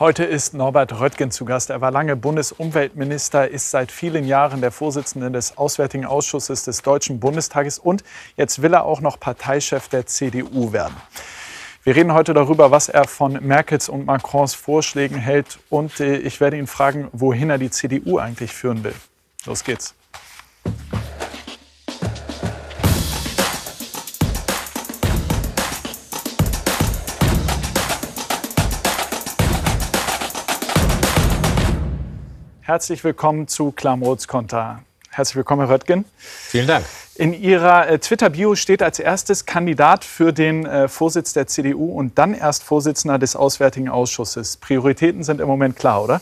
Heute ist Norbert Röttgen zu Gast. Er war lange Bundesumweltminister, ist seit vielen Jahren der Vorsitzende des Auswärtigen Ausschusses des Deutschen Bundestages und jetzt will er auch noch Parteichef der CDU werden. Wir reden heute darüber, was er von Merkels und Macrons Vorschlägen hält und äh, ich werde ihn fragen, wohin er die CDU eigentlich führen will. Los geht's. Herzlich willkommen zu Klamroths Konter. Herzlich willkommen, Herr Röttgen. Vielen Dank. In Ihrer äh, Twitter-Bio steht als erstes Kandidat für den äh, Vorsitz der CDU und dann erst Vorsitzender des Auswärtigen Ausschusses. Prioritäten sind im Moment klar, oder?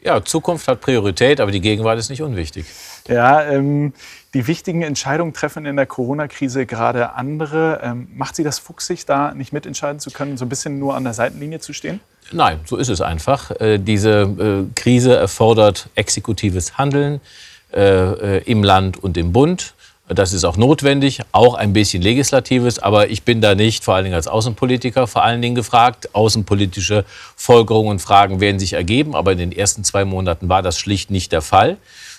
Ja, Zukunft hat Priorität, aber die Gegenwart ist nicht unwichtig. Ja, ähm, die wichtigen Entscheidungen treffen in der Corona-Krise gerade andere. Ähm, macht Sie das fuchsig, da nicht mitentscheiden zu können, so ein bisschen nur an der Seitenlinie zu stehen? Nein, so ist es einfach. Äh, diese äh, Krise erfordert exekutives Handeln äh, im Land und im Bund. Das ist auch notwendig, auch ein bisschen Legislatives, aber ich bin da nicht, vor allen Dingen als Außenpolitiker, vor allen Dingen gefragt. Außenpolitische Folgerungen und Fragen werden sich ergeben, aber in den ersten zwei Monaten war das schlicht nicht der Fall.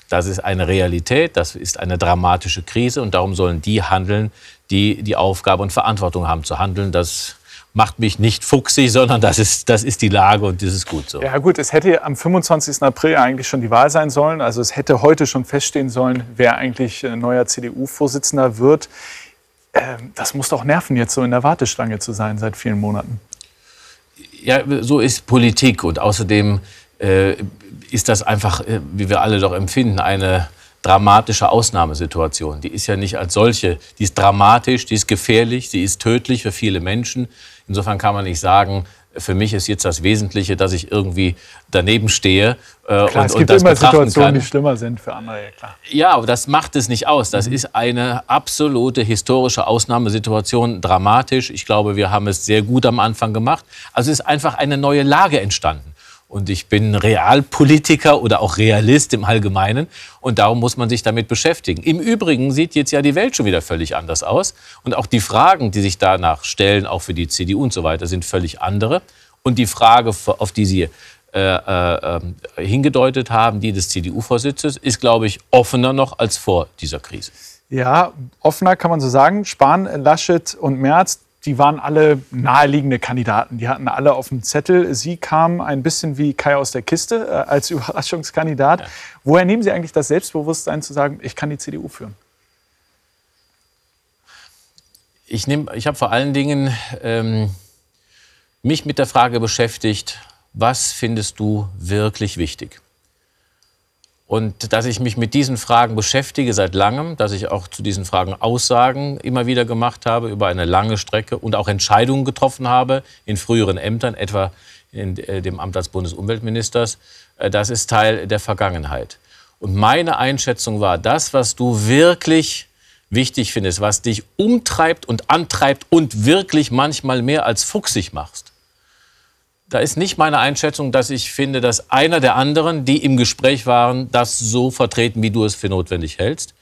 Das ist eine Realität, das ist eine dramatische Krise und darum sollen die handeln, die die Aufgabe und Verantwortung haben zu handeln. Das macht mich nicht fuchsig, sondern das ist, das ist die Lage und das ist gut so. Ja gut, es hätte am 25. April eigentlich schon die Wahl sein sollen. Also es hätte heute schon feststehen sollen, wer eigentlich äh, neuer CDU-Vorsitzender wird. Ähm, das muss doch nerven, jetzt so in der Warteschlange zu sein seit vielen Monaten. Ja, so ist Politik und außerdem äh, ist das einfach, äh, wie wir alle doch empfinden, eine dramatische Ausnahmesituation. Die ist ja nicht als solche, die ist dramatisch, die ist gefährlich, sie ist tödlich für viele Menschen. Insofern kann man nicht sagen, für mich ist jetzt das Wesentliche, dass ich irgendwie daneben stehe äh, klar, und, es gibt und das immer Situationen, kann. die schlimmer sind für andere. Ja, klar. ja, aber das macht es nicht aus. Das mhm. ist eine absolute historische Ausnahmesituation, dramatisch. Ich glaube, wir haben es sehr gut am Anfang gemacht. Also es ist einfach eine neue Lage entstanden. Und ich bin Realpolitiker oder auch Realist im Allgemeinen. Und darum muss man sich damit beschäftigen. Im Übrigen sieht jetzt ja die Welt schon wieder völlig anders aus. Und auch die Fragen, die sich danach stellen, auch für die CDU und so weiter, sind völlig andere. Und die Frage, auf die Sie äh, äh, hingedeutet haben, die des CDU-Vorsitzes, ist, glaube ich, offener noch als vor dieser Krise. Ja, offener kann man so sagen. Spahn, Laschet und Merz, die waren alle naheliegende Kandidaten. Die hatten alle auf dem Zettel. Sie kamen ein bisschen wie Kai aus der Kiste äh, als Überraschungskandidat. Ja. Woher nehmen Sie eigentlich das Selbstbewusstsein zu sagen, ich kann die CDU führen? Ich, ich habe vor allen Dingen ähm, mich mit der Frage beschäftigt, was findest du wirklich wichtig? Und dass ich mich mit diesen Fragen beschäftige seit langem, dass ich auch zu diesen Fragen Aussagen immer wieder gemacht habe über eine lange Strecke und auch Entscheidungen getroffen habe in früheren Ämtern, etwa in äh, dem Amt als Bundesumweltministers, äh, das ist Teil der Vergangenheit. Und meine Einschätzung war, das, was du wirklich wichtig findest, was dich umtreibt und antreibt und wirklich manchmal mehr als fuchsig machst, da ist nicht meine Einschätzung, dass ich finde, dass einer der anderen, die im Gespräch waren, das so vertreten, wie du es für notwendig hältst.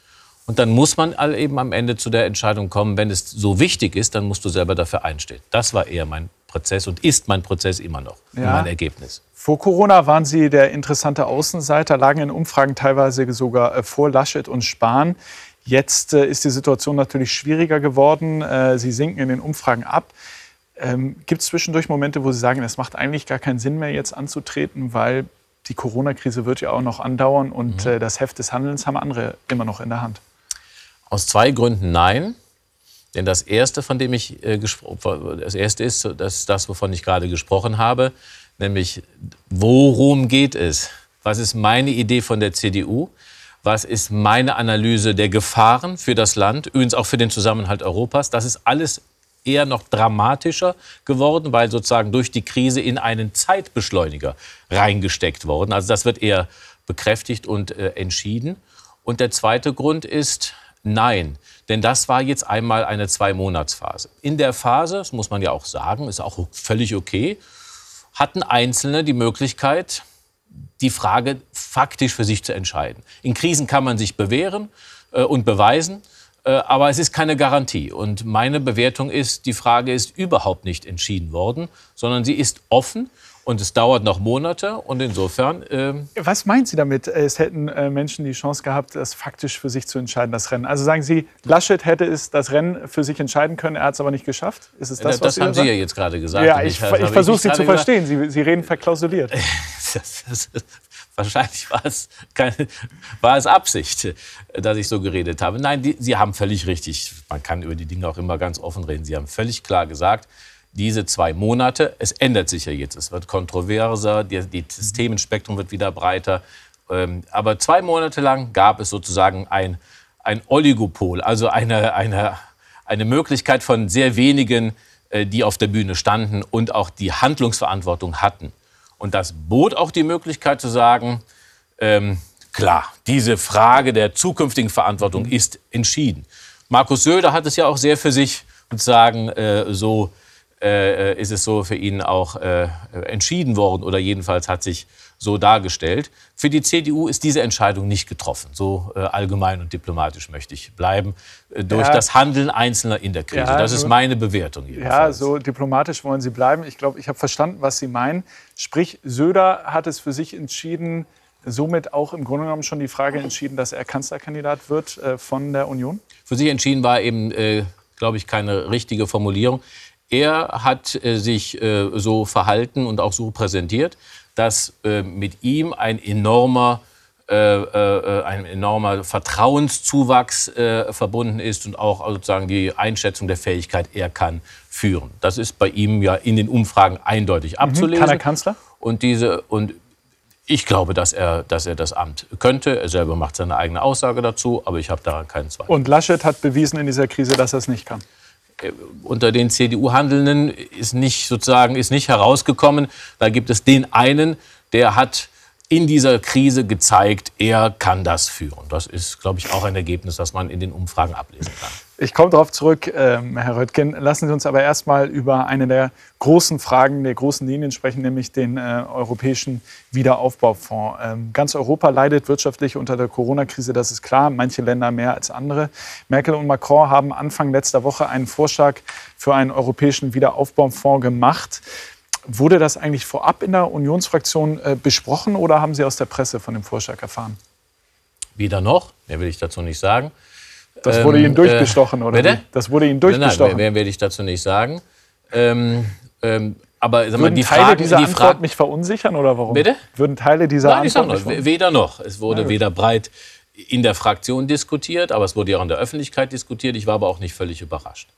Und dann muss man eben am Ende zu der Entscheidung kommen, wenn es so wichtig ist, dann musst du selber dafür einstehen. Das war eher mein Prozess und ist mein Prozess immer noch, ja. mein Ergebnis. Vor Corona waren Sie der interessante Außenseiter, lagen in Umfragen teilweise sogar äh, vor Laschet und Spahn. Jetzt äh, ist die Situation natürlich schwieriger geworden. Äh, Sie sinken in den Umfragen ab. Ähm, Gibt es zwischendurch Momente, wo Sie sagen, es macht eigentlich gar keinen Sinn mehr, jetzt anzutreten, weil die Corona-Krise wird ja auch noch andauern und mhm. äh, das Heft des Handelns haben andere immer noch in der Hand? Aus zwei Gründen nein. Denn das erste, von dem ich äh, das erste ist das, das, wovon ich gerade gesprochen habe, nämlich worum geht es? Was ist meine Idee von der CDU? Was ist meine Analyse der Gefahren für das Land, übrigens auch für den Zusammenhalt Europas? Das ist alles eher noch dramatischer geworden, weil sozusagen durch die Krise in einen Zeitbeschleuniger reingesteckt worden. Also das wird eher bekräftigt und äh, entschieden. Und der zweite Grund ist nein, denn das war jetzt einmal eine Zwei-Monats-Phase. In der Phase, das muss man ja auch sagen, ist auch völlig okay, hatten Einzelne die Möglichkeit, die Frage faktisch für sich zu entscheiden. In Krisen kann man sich bewähren äh, und beweisen. Äh, aber es ist keine Garantie. Und meine Bewertung ist, die Frage ist überhaupt nicht entschieden worden, sondern sie ist offen. Und es dauert noch Monate und insofern. Ähm Was meinen Sie damit? Es hätten äh, Menschen die Chance gehabt, das faktisch für sich zu entscheiden, das Rennen. Also sagen Sie, Laschet hätte es das Rennen für sich entscheiden können, er hat es aber nicht geschafft? Ist es das, das, das haben Sie ja jetzt gerade gesagt. Ja, ich, ich, ich versuche Sie zu verstehen. Sie, Sie reden verklausuliert. das, das, wahrscheinlich war es, keine, war es Absicht, dass ich so geredet habe. Nein, die, Sie haben völlig richtig. Man kann über die Dinge auch immer ganz offen reden. Sie haben völlig klar gesagt, diese zwei Monate, es ändert sich ja jetzt, es wird kontroverser, die, die, das Themenspektrum wird wieder breiter. Ähm, aber zwei Monate lang gab es sozusagen ein, ein Oligopol, also eine, eine, eine Möglichkeit von sehr wenigen, äh, die auf der Bühne standen und auch die Handlungsverantwortung hatten. Und das bot auch die Möglichkeit zu sagen, ähm, klar, diese Frage der zukünftigen Verantwortung ist entschieden. Markus Söder hat es ja auch sehr für sich sozusagen äh, so äh, ist es so für ihn auch äh, entschieden worden oder jedenfalls hat sich so dargestellt. Für die CDU ist diese Entscheidung nicht getroffen. So äh, allgemein und diplomatisch möchte ich bleiben. Äh, durch ja. das Handeln Einzelner in der Krise. Ja, das ist meine Bewertung. Jedenfalls. Ja, so diplomatisch wollen Sie bleiben. Ich glaube, ich habe verstanden, was Sie meinen. Sprich, Söder hat es für sich entschieden, somit auch im Grunde genommen schon die Frage entschieden, dass er Kanzlerkandidat wird äh, von der Union? Für sich entschieden war eben, äh, glaube ich, keine richtige Formulierung. Er hat äh, sich äh, so verhalten und auch so präsentiert, dass äh, mit ihm ein enormer ein enormer Vertrauenszuwachs verbunden ist und auch sozusagen die Einschätzung der Fähigkeit, er kann führen. Das ist bei ihm ja in den Umfragen eindeutig abzulesen. Mhm. Kann er Kanzler? Und diese und ich glaube, dass er, dass er das Amt könnte. Er selber macht seine eigene Aussage dazu, aber ich habe daran keinen Zweifel. Und Laschet hat bewiesen in dieser Krise, dass er es nicht kann. Äh, unter den CDU-Handelnden ist nicht sozusagen ist nicht herausgekommen. Da gibt es den einen, der hat in dieser Krise gezeigt, er kann das führen. Das ist, glaube ich, auch ein Ergebnis, das man in den Umfragen ablesen kann. Ich komme darauf zurück, ähm, Herr Röttgen. Lassen Sie uns aber erst mal über eine der großen Fragen, der großen Linien sprechen, nämlich den äh, europäischen Wiederaufbaufonds. Ähm, ganz Europa leidet wirtschaftlich unter der Corona-Krise, das ist klar. Manche Länder mehr als andere. Merkel und Macron haben Anfang letzter Woche einen Vorschlag für einen europäischen Wiederaufbaufonds gemacht. Wurde das eigentlich vorab in der Unionsfraktion äh, besprochen oder haben Sie aus der Presse von dem Vorschlag erfahren? Weder noch, mehr will ich dazu nicht sagen. Das wurde ähm, Ihnen durchgestochen, äh, oder? Bitte? Das wurde Ihnen durchgestochen. Nein, mehr werde ich dazu nicht sagen. Ähm, ähm, aber sag mal, Würden die Teile Fragen, dieser die Antwort Fra mich verunsichern oder warum? Bitte? Würden Teile dieser Nein, Antwort ich sag noch, weder noch. Es wurde weder breit in der Fraktion diskutiert, aber es wurde ja auch in der Öffentlichkeit diskutiert. Ich war aber auch nicht völlig überrascht.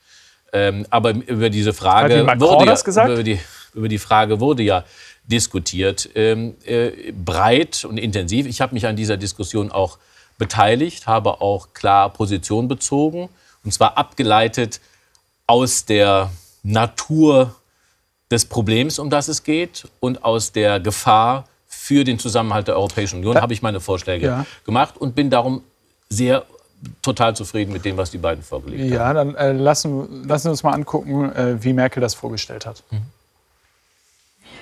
Ähm, aber über diese Frage Hat wurde gesagt? Über die, über die Frage wurde ja diskutiert, ähm, äh, breit und intensiv. Ich habe mich an dieser Diskussion auch beteiligt, habe auch klar Position bezogen, und zwar abgeleitet aus der Natur des Problems, um das es geht, und aus der Gefahr für den Zusammenhalt der Europäischen Union, habe ich meine Vorschläge ja. gemacht und bin darum sehr total zufrieden mit dem, was die beiden vorgelegt ja, haben. Ja, dann äh, lassen, lassen wir uns mal angucken, äh, wie Merkel das vorgestellt hat. Mhm.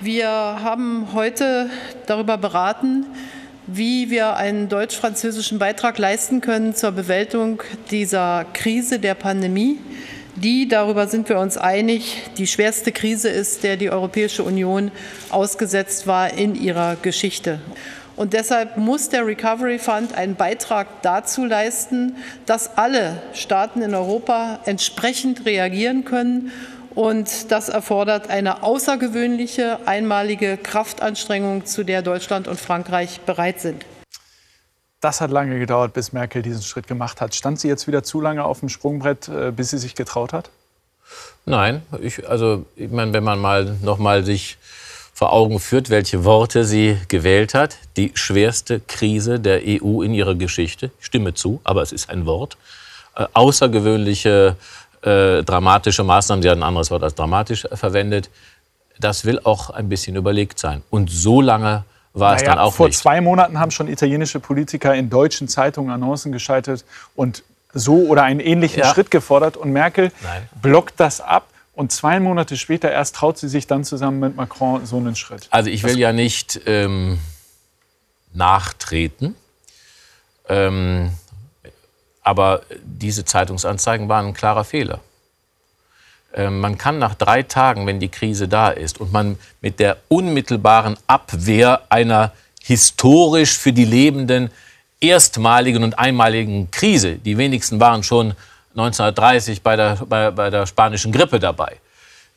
Wir haben heute darüber beraten, wie wir einen deutsch-französischen Beitrag leisten können zur Bewältigung dieser Krise der Pandemie, die, darüber sind wir uns einig, die schwerste Krise ist, der die Europäische Union ausgesetzt war in ihrer Geschichte. Und deshalb muss der Recovery Fund einen Beitrag dazu leisten, dass alle Staaten in Europa entsprechend reagieren können und das erfordert eine außergewöhnliche, einmalige Kraftanstrengung, zu der Deutschland und Frankreich bereit sind. Das hat lange gedauert, bis Merkel diesen Schritt gemacht hat. Stand sie jetzt wieder zu lange auf dem Sprungbrett, äh, bis sie sich getraut hat? Nein, ich, also ich meine, wenn man mal noch mal sich vor Augen führt, welche Worte sie gewählt hat, die schwerste Krise der EU in ihrer Geschichte, ich stimme zu, aber es ist ein Wort, äh, außergewöhnliche äh, dramatische Maßnahmen, sie hat ein anderes Wort als dramatisch verwendet, das will auch ein bisschen überlegt sein. Und so lange war naja, es dann auch vor nicht. Vor zwei Monaten haben schon italienische Politiker in deutschen Zeitungen Annoncen geschaltet und so oder einen ähnlichen ja. Schritt gefordert. Und Merkel Nein. blockt das ab. Und zwei Monate später erst traut sie sich dann zusammen mit Macron so einen Schritt. Also ich will das ja nicht ähm, nachtreten. Ähm, Aber diese Zeitungsanzeigen waren ein klarer Fehler. Ähm, man kann nach drei Tagen, wenn die Krise da ist und man mit der unmittelbaren Abwehr einer historisch für die Lebenden erstmaligen und einmaligen Krise, die wenigsten waren schon 1930 bei der, bei, bei der spanischen Grippe dabei,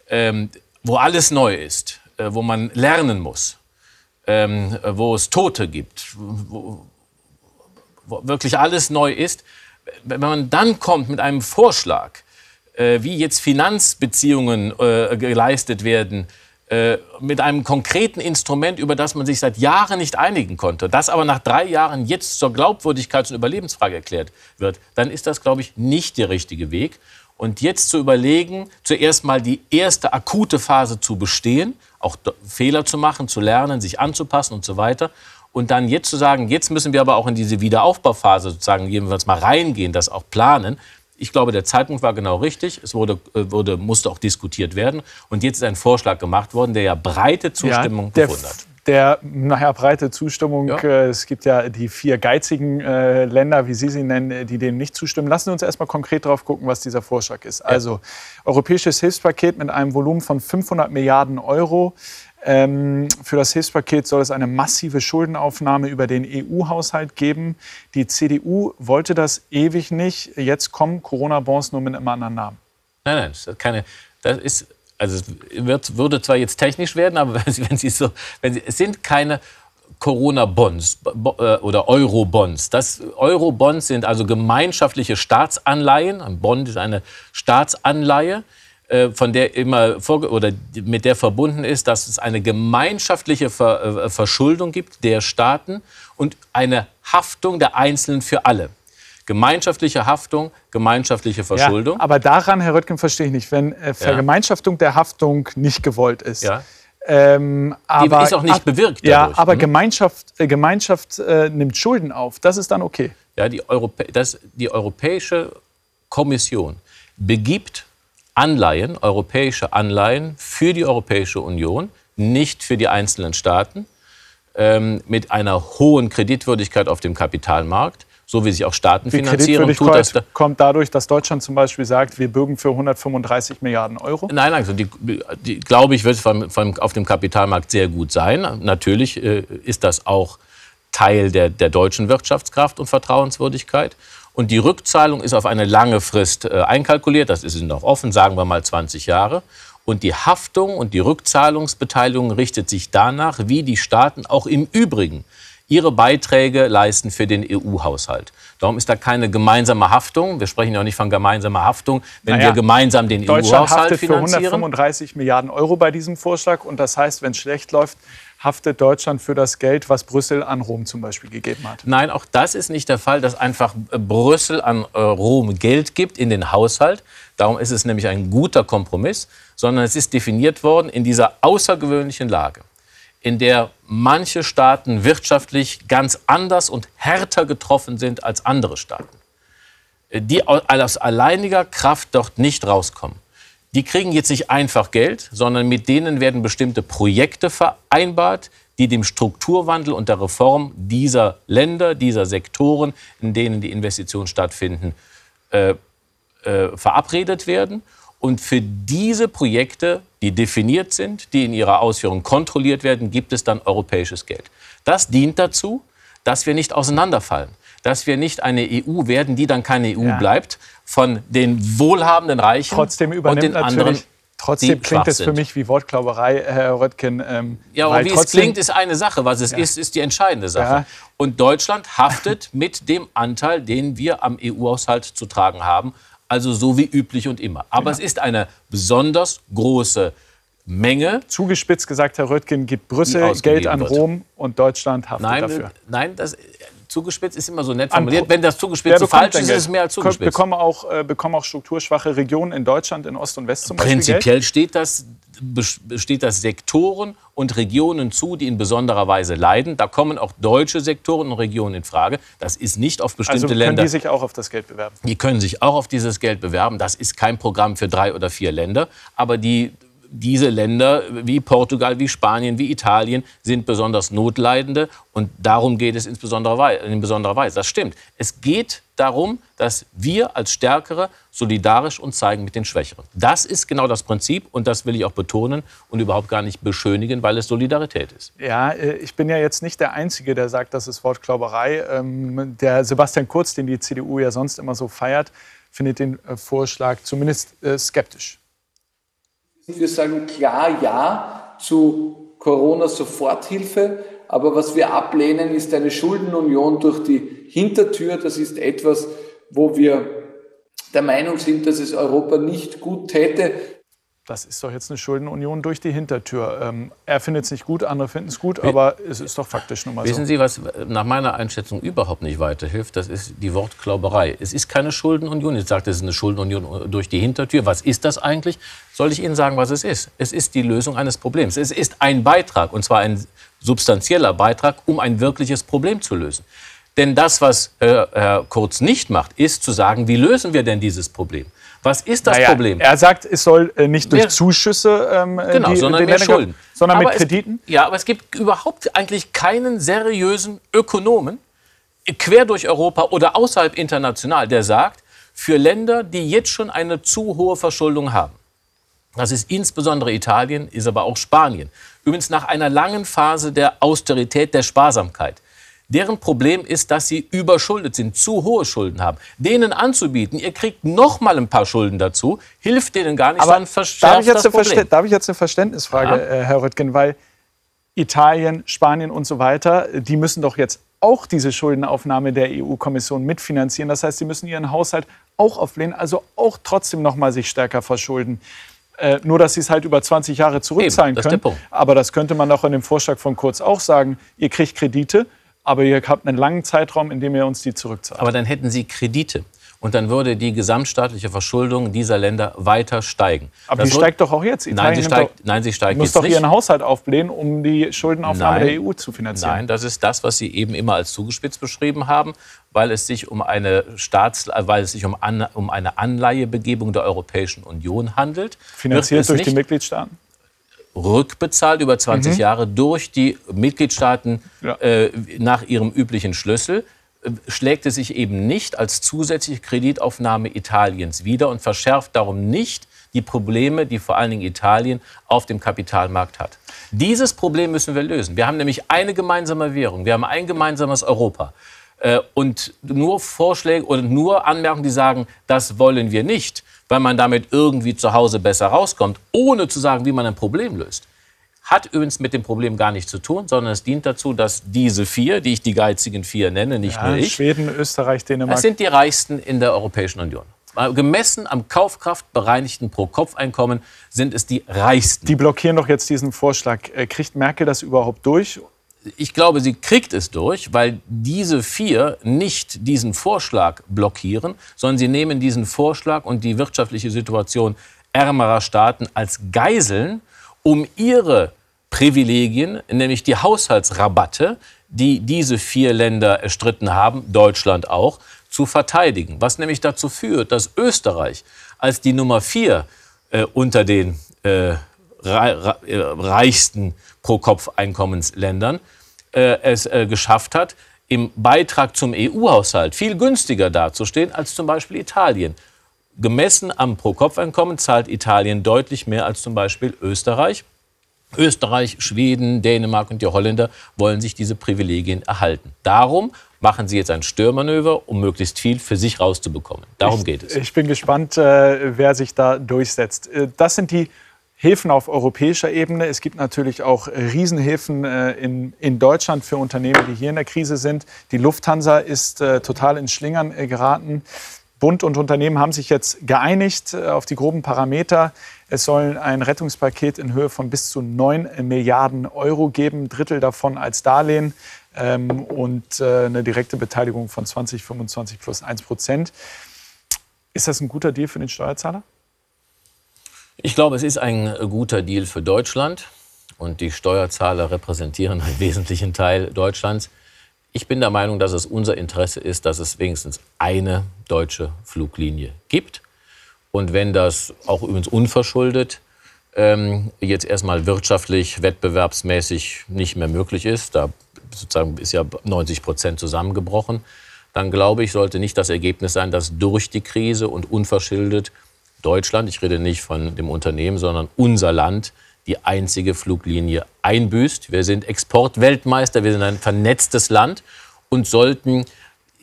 ähm, wo alles neu ist, äh, wo man lernen muss, ähm, wo es Tote gibt, wo, wo wirklich alles neu ist, wenn man dann kommt mit einem Vorschlag, äh, wie jetzt Finanzbeziehungen äh, geleistet werden, äh, mit einem konkreten Instrument, über das man sich seit Jahren nicht einigen konnte, das aber nach drei Jahren jetzt zur Glaubwürdigkeits- und Überlebensfrage erklärt wird, dann ist das, glaube ich, nicht der richtige Weg. Und jetzt zu überlegen, zuerst mal die erste akute Phase zu bestehen, auch Fehler zu machen, zu lernen, sich anzupassen und so weiter. Und dann jetzt zu sagen, jetzt müssen wir aber auch in diese Wiederaufbauphase sozusagen jedenfalls mal reingehen, das auch planen, ich glaube, der Zeitpunkt war genau richtig. Es wurde, äh, wurde, musste auch diskutiert werden. Und jetzt ist ein Vorschlag gemacht worden, der ja breite Zustimmung ja, gefunden hat der naja, breite Zustimmung. Ja. Äh, es gibt ja die vier geizigen äh, Länder, wie Sie sie nennen, die dem nicht zustimmen. Lassen Sie uns erstmal konkret drauf gucken, was dieser Vorschlag ist. Ja. Also europäisches Hilfspaket mit einem Volumen von 500 Milliarden Euro. Ähm, für das Hilfspaket soll es eine massive Schuldenaufnahme über den EU-Haushalt geben. Die CDU wollte das ewig nicht. Jetzt kommen Corona-Bonds nur mit einem anderen Namen. Nein, nein, das ist keine. Das ist, also es wird, würde zwar jetzt technisch werden, aber wenn Sie so, wenn Sie, es sind keine Corona-Bonds äh, oder Euro-Bonds. Euro-Bonds sind also gemeinschaftliche Staatsanleihen. Ein Bond ist eine Staatsanleihe von der immer oder mit der verbunden ist, dass es eine gemeinschaftliche Ver, äh, Verschuldung gibt der Staaten und eine Haftung der Einzelnen für alle. Gemeinschaftliche Haftung, gemeinschaftliche Verschuldung. Ja, aber daran, Herr Röttgen, verstehe ich nicht, wenn äh, Vergemeinschaftung der Haftung nicht gewollt ist. Ja. Ähm, aber, Die ist auch nicht bewirkt. Dadurch. Ja, aber hm? Gemeinschaft, äh, Gemeinschaft äh, nimmt Schulden auf. Das ist dann okay. Ja, die, Europä das, die Europäische Kommission begibt Anleihen, europäische Anleihen für die Europäische Union, nicht für die einzelnen Staaten, ähm, mit einer hohen Kreditwürdigkeit auf dem Kapitalmarkt, so wie sich auch Staaten die finanzieren. Tut das da kommt dadurch, dass Deutschland zum Beispiel sagt, wir bürgen für 135 Milliarden Euro? Nein, also die, die glaube ich, wird von, von, auf dem Kapitalmarkt sehr gut sein. Natürlich äh, ist das auch Teil der, der deutschen Wirtschaftskraft und Vertrauenswürdigkeit. Und die Rückzahlung ist auf eine lange Frist äh, einkalkuliert. Das ist noch offen, sagen wir mal 20 Jahre. Und die Haftung und die Rückzahlungsbeteiligung richtet sich danach, wie die Staaten auch im Übrigen ihre Beiträge leisten für den EU-Haushalt. Darum ist da keine gemeinsame Haftung. Wir sprechen ja auch nicht von gemeinsamer Haftung, wenn naja, wir gemeinsam den EU-Haushalt finanzieren. Deutschland haftet für 135 Milliarden Euro bei diesem Vorschlag. Und das heißt, wenn es schlecht läuft, haftet Deutschland für das Geld, was Brüssel an Rom zum Beispiel gegeben hat. Nein, auch das ist nicht der Fall, dass einfach äh, Brüssel an äh, Rom Geld gibt in den Haushalt. Darum ist es nämlich ein guter Kompromiss, sondern es ist definiert worden in dieser außergewöhnlichen Lage, in der manche Staaten wirtschaftlich ganz anders und härter getroffen sind als andere Staaten, äh, die aus alleiniger Kraft dort nicht rauskommen die kriegen jetzt nicht einfach Geld, sondern mit denen werden bestimmte Projekte vereinbart, die dem Strukturwandel und der Reform dieser Länder, dieser Sektoren, in denen die Investitionen stattfinden, äh, äh, verabredet werden. Und für diese Projekte, die definiert sind, die in ihrer Ausführung kontrolliert werden, gibt es dann europäisches Geld. Das dient dazu, dass wir nicht auseinanderfallen, dass wir nicht eine EU werden, die dann keine EU ja. bleibt, von den wohlhabenden Reichen Trotzdem und den anderen. Trotzdem klingt es für mich wie Wortklauberei, Herr Röttgen. Ähm, ja, aber wie es klingt, ist eine Sache. Was es ja. ist, ist die entscheidende Sache. Ja. Und Deutschland haftet mit dem Anteil, den wir am EU-Haushalt zu tragen haben. Also so wie üblich und immer. Aber ja. es ist eine besonders große Menge. Zugespitzt gesagt, Herr Röttgen, gibt Brüssel Geld an Rom und Deutschland haftet nein, dafür. Nein, das, Zugespitzt ist immer so nett formuliert. Wenn das zugespitzt so falsch ist, ist es mehr als zugespitzt. Bekommen auch, äh, bekommen auch strukturschwache Regionen in Deutschland, in Ost und West zum Beispiel Prinzipiell steht das, besteht das Sektoren und Regionen zu, die in besonderer Weise leiden. Da kommen auch deutsche Sektoren und Regionen in Frage. Das ist nicht auf bestimmte also können Länder. die sich auch auf das Geld bewerben? Die können sich auch auf dieses Geld bewerben. Das ist kein Programm für drei oder vier Länder. Aber die diese Länder wie Portugal, wie Spanien, wie Italien sind besonders Notleidende und darum geht es insbesondere in besonderer Weise. Das stimmt. Es geht darum, dass wir als Stärkere solidarisch uns zeigen mit den Schwächeren. Das ist genau das Prinzip und das will ich auch betonen und überhaupt gar nicht beschönigen, weil es Solidarität ist. Ja, äh, ich bin ja jetzt nicht der Einzige, der sagt, das ist Wortklauberei. Ähm, der Sebastian Kurz, den die CDU ja sonst immer so feiert, findet den äh, Vorschlag zumindest äh, skeptisch. Wir sagen klar Ja zu Corona-Soforthilfe. Aber was wir ablehnen, ist eine Schuldenunion durch die Hintertür. Das ist etwas, wo wir der Meinung sind, dass es Europa nicht gut täte. Das ist doch jetzt eine Schuldenunion durch die Hintertür. Ähm, er findet es nicht gut, andere finden es gut, aber es ist doch faktisch nun mal so. Wissen Sie, was nach meiner Einschätzung überhaupt nicht weiterhilft? Das ist die Wortklauberei. Es ist keine Schuldenunion. Jetzt sagt, es ist eine Schuldenunion durch die Hintertür. Was ist das eigentlich? Soll ich Ihnen sagen, was es ist? Es ist die Lösung eines Problems. Es ist ein Beitrag, und zwar ein substanzieller Beitrag, um ein wirkliches Problem zu lösen. Denn das, was äh, Herr Kurz nicht macht, ist zu sagen, wie lösen wir denn dieses Problem? Was ist das naja, Problem? Er sagt, es soll äh, nicht durch Zuschüsse, ähm, genau, die, sondern mehr Schulden, sondern aber mit Krediten. Es, ja, aber es gibt überhaupt eigentlich keinen seriösen Ökonomen quer durch Europa oder außerhalb international, der sagt, für Länder, die jetzt schon eine zu hohe Verschuldung haben, das ist insbesondere Italien, ist aber auch Spanien. Übrigens nach einer langen Phase der Austerität, der Sparsamkeit. Deren Problem ist, dass sie überschuldet sind, zu hohe Schulden haben. Denen anzubieten, ihr kriegt noch mal ein paar Schulden dazu, hilft denen gar nicht, Aber sondern darf ich jetzt das Problem. Darf ich jetzt eine Verständnisfrage, ja. Äh, Herr Röttgen, weil Italien, Spanien und so weiter, die müssen doch jetzt auch diese Schuldenaufnahme der EU-Kommission mitfinanzieren. Das heißt, sie müssen ihren Haushalt auch auflehnen, also auch trotzdem noch mal sich stärker verschulden. Äh, nur, dass sie es halt über 20 Jahre zurückzahlen Eben, können. Aber das könnte man doch in dem Vorschlag von Kurz auch sagen. Ihr kriegt Kredite, aber ihr habt einen langen Zeitraum, in dem ihr uns die zurückzahlt. Aber dann hätten Sie Kredite. Und dann würde die gesamtstaatliche Verschuldung dieser Länder weiter steigen. Aber das die steigt doch auch jetzt. Italien nein, sie steigt, doch, nein, sie steigt muss jetzt doch ihren Haushalt aufblähen, um die Schuldenaufnahme nein, der EU zu finanzieren. Nein, das ist das, was Sie eben immer als zugespitzt beschrieben haben, weil es sich um eine Staats, weil es sich um, an, um eine Anleihebegebung der Europäischen Union handelt. Finanziert durch die Mitgliedstaaten? Rückbezahlt über 20 mhm. Jahre durch die Mitgliedstaaten ja. äh, nach ihrem üblichen Schlüssel, äh, schlägt es sich eben nicht als zusätzliche Kreditaufnahme Italiens wieder und verschärft darum nicht die Probleme, die vor allen Dingen Italien auf dem Kapitalmarkt hat. Dieses Problem müssen wir lösen. Wir haben nämlich eine gemeinsame Währung, wir haben ein gemeinsames Europa. Äh, und nur Vorschläge oder nur Anmerkungen, die sagen, das wollen wir nicht, weil man damit irgendwie zu Hause besser rauskommt, ohne zu sagen, wie man ein Problem löst. Hat übrigens mit dem Problem gar nichts zu tun, sondern es dient dazu, dass diese vier, die ich die geizigen vier nenne, nicht ja, nur ich. Schweden, Österreich, Dänemark. Das sind die reichsten in der Europäischen Union. Gemessen am Kaufkraftbereinigten Pro-Kopf-Einkommen sind es die reichsten. Die blockieren doch jetzt diesen Vorschlag. Äh, kriegt Merkel das überhaupt durch? Ich glaube, sie kriegt es durch, weil diese vier nicht diesen Vorschlag blockieren, sondern sie nehmen diesen Vorschlag und die wirtschaftliche Situation ärmerer Staaten als Geiseln, um ihre Privilegien, nämlich die Haushaltsrabatte, die diese vier Länder erstritten haben, Deutschland auch, zu verteidigen. Was nämlich dazu führt, dass Österreich als die Nummer vier äh, unter den äh, reichsten Pro-Kopf-Einkommensländern äh, es äh, geschafft hat, im Beitrag zum EU-Haushalt viel günstiger dazustehen als zum Beispiel Italien. Gemessen am Pro-Kopf-Einkommen zahlt Italien deutlich mehr als zum Beispiel Österreich. Österreich, Schweden, Dänemark und die Holländer wollen sich diese Privilegien erhalten. Darum machen sie jetzt ein Störmanöver, um möglichst viel für sich rauszubekommen. Darum ich, geht es. Ich bin gespannt, äh, wer sich da durchsetzt. Äh, das sind die Hilfen auf europäischer Ebene. Es gibt natürlich auch Riesenhilfen äh, in, Deutschland für Unternehmen, die hier in der Krise sind. Die Lufthansa ist äh, total ins Schlingern äh, geraten. Bund und Unternehmen haben sich jetzt geeinigt auf die groben Parameter. Es soll ein Rettungspaket in Höhe von bis zu 9 Milliarden Euro geben, Drittel davon als Darlehen ähm, und eine direkte Beteiligung von 20, 25 plus 1 Prozent. Ist das ein guter Deal für den Steuerzahler? Ich glaube, es ist ein guter Deal für Deutschland und die Steuerzahler repräsentieren einen wesentlichen Teil Deutschlands. Ich bin der Meinung, dass es unser Interesse ist, dass es wenigstens eine deutsche Fluglinie gibt. Und wenn das auch übrigens unverschuldet ähm, jetzt erstmal wirtschaftlich, wettbewerbsmäßig nicht mehr möglich ist. Da sozusagen ist ja 90 Prozent zusammengebrochen. Dann glaube ich, sollte nicht das Ergebnis sein, dass durch die Krise und unverschuldet Deutschland, ich rede nicht von dem Unternehmen, sondern unser Land, die einzige Fluglinie einbüßt. Wir sind Exportweltmeister, wir sind ein vernetztes Land und sollten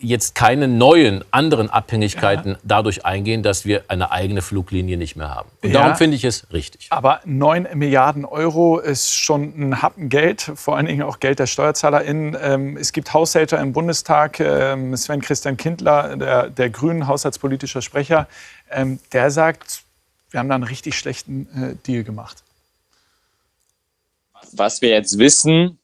jetzt keine neuen anderen Abhängigkeiten ja. dadurch eingehen, dass wir eine eigene Fluglinie nicht mehr haben. Und ja, darum finde ich es richtig. Aber 9 Milliarden Euro ist schon ein Happen Geld, vor allen Dingen auch Geld der SteuerzahlerInnen. Ähm, es gibt Haushälter im Bundestag, ähm, Sven Christian Kindler, der, der grünen haushaltspolitischer Sprecher, ähm, der sagt, wir haben da einen richtig schlechten äh, Deal gemacht. Was wir jetzt wissen,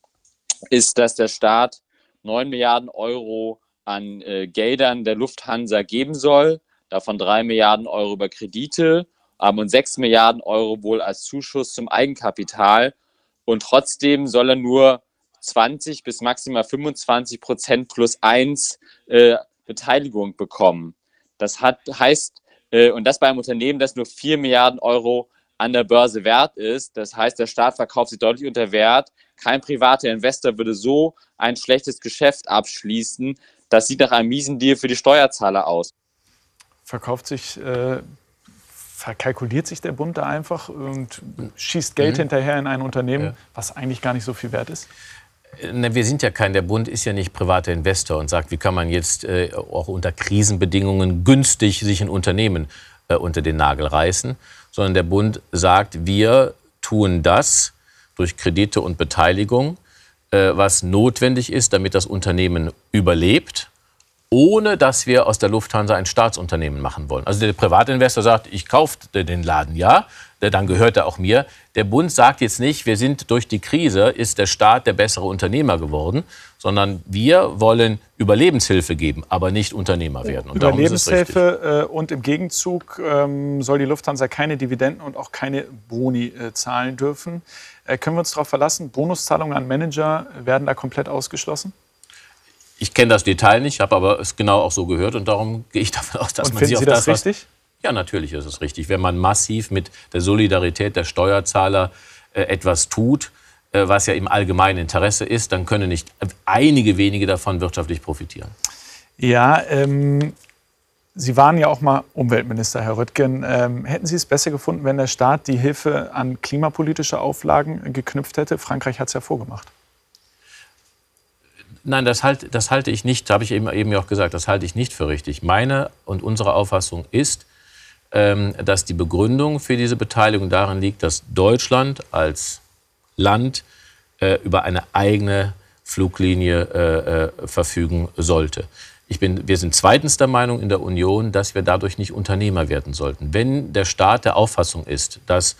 ist, dass der Staat 9 Milliarden Euro an äh, Geldern der Lufthansa geben soll, davon 3 Milliarden Euro über Kredite ähm, und 6 Milliarden Euro wohl als Zuschuss zum Eigenkapital. Und trotzdem soll er nur 20 bis maximal 25 Prozent plus 1 äh, Beteiligung bekommen. Das hat, heißt, und das bei einem Unternehmen, das nur 4 Milliarden Euro an der Börse wert ist. Das heißt, der Staat verkauft sie deutlich unter Wert. Kein privater Investor würde so ein schlechtes Geschäft abschließen. Das sieht nach einem miesen Deal für die Steuerzahler aus. Verkauft sich, äh, verkalkuliert sich der Bund da einfach und schießt Geld mhm. hinterher in ein Unternehmen, ja. was eigentlich gar nicht so viel wert ist? Ne, wir sind ja kein, der Bund ist ja nicht privater Investor und sagt, wie kann man jetzt äh, auch unter Krisenbedingungen günstig sich ein Unternehmen äh, unter den Nagel reißen, sondern der Bund sagt, wir tun das durch Kredite und Beteiligung, äh, was notwendig ist, damit das Unternehmen überlebt, ohne dass wir aus der Lufthansa ein Staatsunternehmen machen wollen. Also der Privatinvestor sagt, ich kaufe den Laden ja, dann gehört er auch mir. Der Bund sagt jetzt nicht, wir sind durch die Krise, ist der Staat der bessere Unternehmer geworden, sondern wir wollen Überlebenshilfe geben, aber nicht Unternehmer werden. Und Überlebenshilfe äh, und im Gegenzug ähm, soll die Lufthansa keine Dividenden und auch keine Boni äh, zahlen dürfen. Äh, können wir uns darauf verlassen, Bonuszahlungen an Manager werden da komplett ausgeschlossen? Ich kenne das Detail nicht, habe aber es genau auch so gehört und darum gehe ich davon aus, dass und man sich auf das, das richtig? Ja, natürlich ist es richtig. Wenn man massiv mit der Solidarität der Steuerzahler äh, etwas tut, äh, was ja im allgemeinen Interesse ist, dann können nicht einige wenige davon wirtschaftlich profitieren. Ja, ähm, Sie waren ja auch mal Umweltminister, Herr Röttgen. Ähm, hätten Sie es besser gefunden, wenn der Staat die Hilfe an klimapolitische Auflagen geknüpft hätte? Frankreich hat es ja vorgemacht. Nein, das, halt, das halte ich nicht, habe ich eben, eben auch gesagt, das halte ich nicht für richtig. Meine und unsere Auffassung ist, ähm, dass die Begründung für diese Beteiligung darin liegt, dass Deutschland als Land äh, über eine eigene Fluglinie äh, äh, verfügen sollte. Ich bin, wir sind zweitens der Meinung in der Union, dass wir dadurch nicht Unternehmer werden sollten. Wenn der Staat der Auffassung ist, dass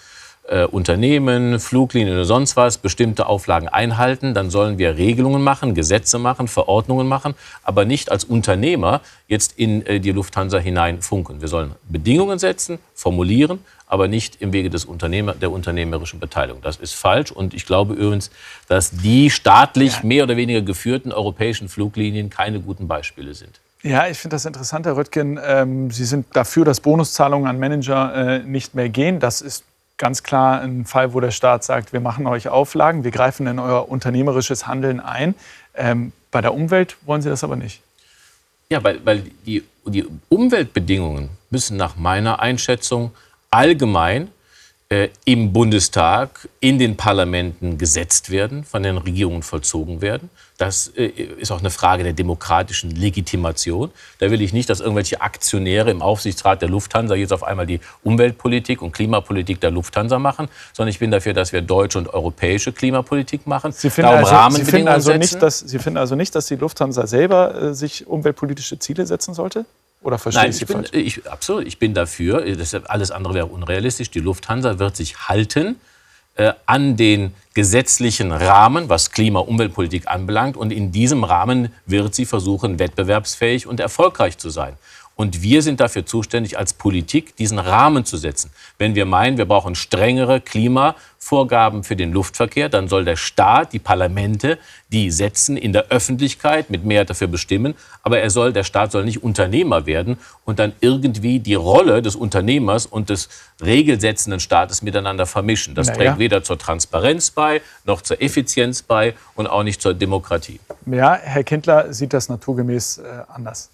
äh, Unternehmen, Fluglinien oder sonst was bestimmte Auflagen einhalten, dann sollen wir Regelungen machen, Gesetze machen, Verordnungen machen, aber nicht als Unternehmer jetzt in äh, die Lufthansa hinein funken. Wir sollen Bedingungen setzen, formulieren, aber nicht im Wege des Unternehmer, der unternehmerischen Beteiligung. Das ist falsch und ich glaube übrigens, dass die staatlich mehr oder weniger geführten europäischen Fluglinien keine guten Beispiele sind. Ja, ich finde das interessant, Herr Röttgen. Ähm, Sie sind dafür, dass Bonuszahlungen an Manager äh, nicht mehr gehen. Das ist ganz klar ein Fall, wo der Staat sagt, wir machen euch Auflagen, wir greifen in euer unternehmerisches Handeln ein. Ähm, bei der Umwelt wollen Sie das aber nicht. Ja, weil, weil die, die Umweltbedingungen müssen nach meiner Einschätzung allgemein äh, im Bundestag, in den Parlamenten gesetzt werden, von den Regierungen vollzogen werden. Das äh, ist auch eine Frage der demokratischen Legitimation. Da will ich nicht, dass irgendwelche Aktionäre im Aufsichtsrat der Lufthansa jetzt auf einmal die Umweltpolitik und Klimapolitik der Lufthansa machen, sondern ich bin dafür, dass wir deutsche und europäische Klimapolitik machen. Sie finden, also, Sie finden also, nicht, dass, Sie finden also nicht, dass die Lufthansa selber äh, sich umweltpolitische Ziele setzen sollte? Oder verstehe Nein, ich Sie bin? Ich, absolut, ich bin dafür. Das, alles andere wäre unrealistisch. Die Lufthansa wird sich halten äh, an den gesetzlichen Rahmen, was Klima- und Umweltpolitik anbelangt. Und in diesem Rahmen wird sie versuchen, wettbewerbsfähig und erfolgreich zu sein. Und wir sind dafür zuständig, als Politik diesen Rahmen zu setzen. Wenn wir meinen, wir brauchen strengere Klimavorgaben für den Luftverkehr, dann soll der Staat, die Parlamente, die setzen in der Öffentlichkeit mit Mehrheit dafür bestimmen. Aber er soll, der Staat soll nicht Unternehmer werden und dann irgendwie die Rolle des Unternehmers und des regelsetzenden Staates miteinander vermischen. Das naja. trägt weder zur Transparenz bei, noch zur Effizienz bei und auch nicht zur Demokratie. Ja, Herr Kindler sieht das naturgemäß äh, anders.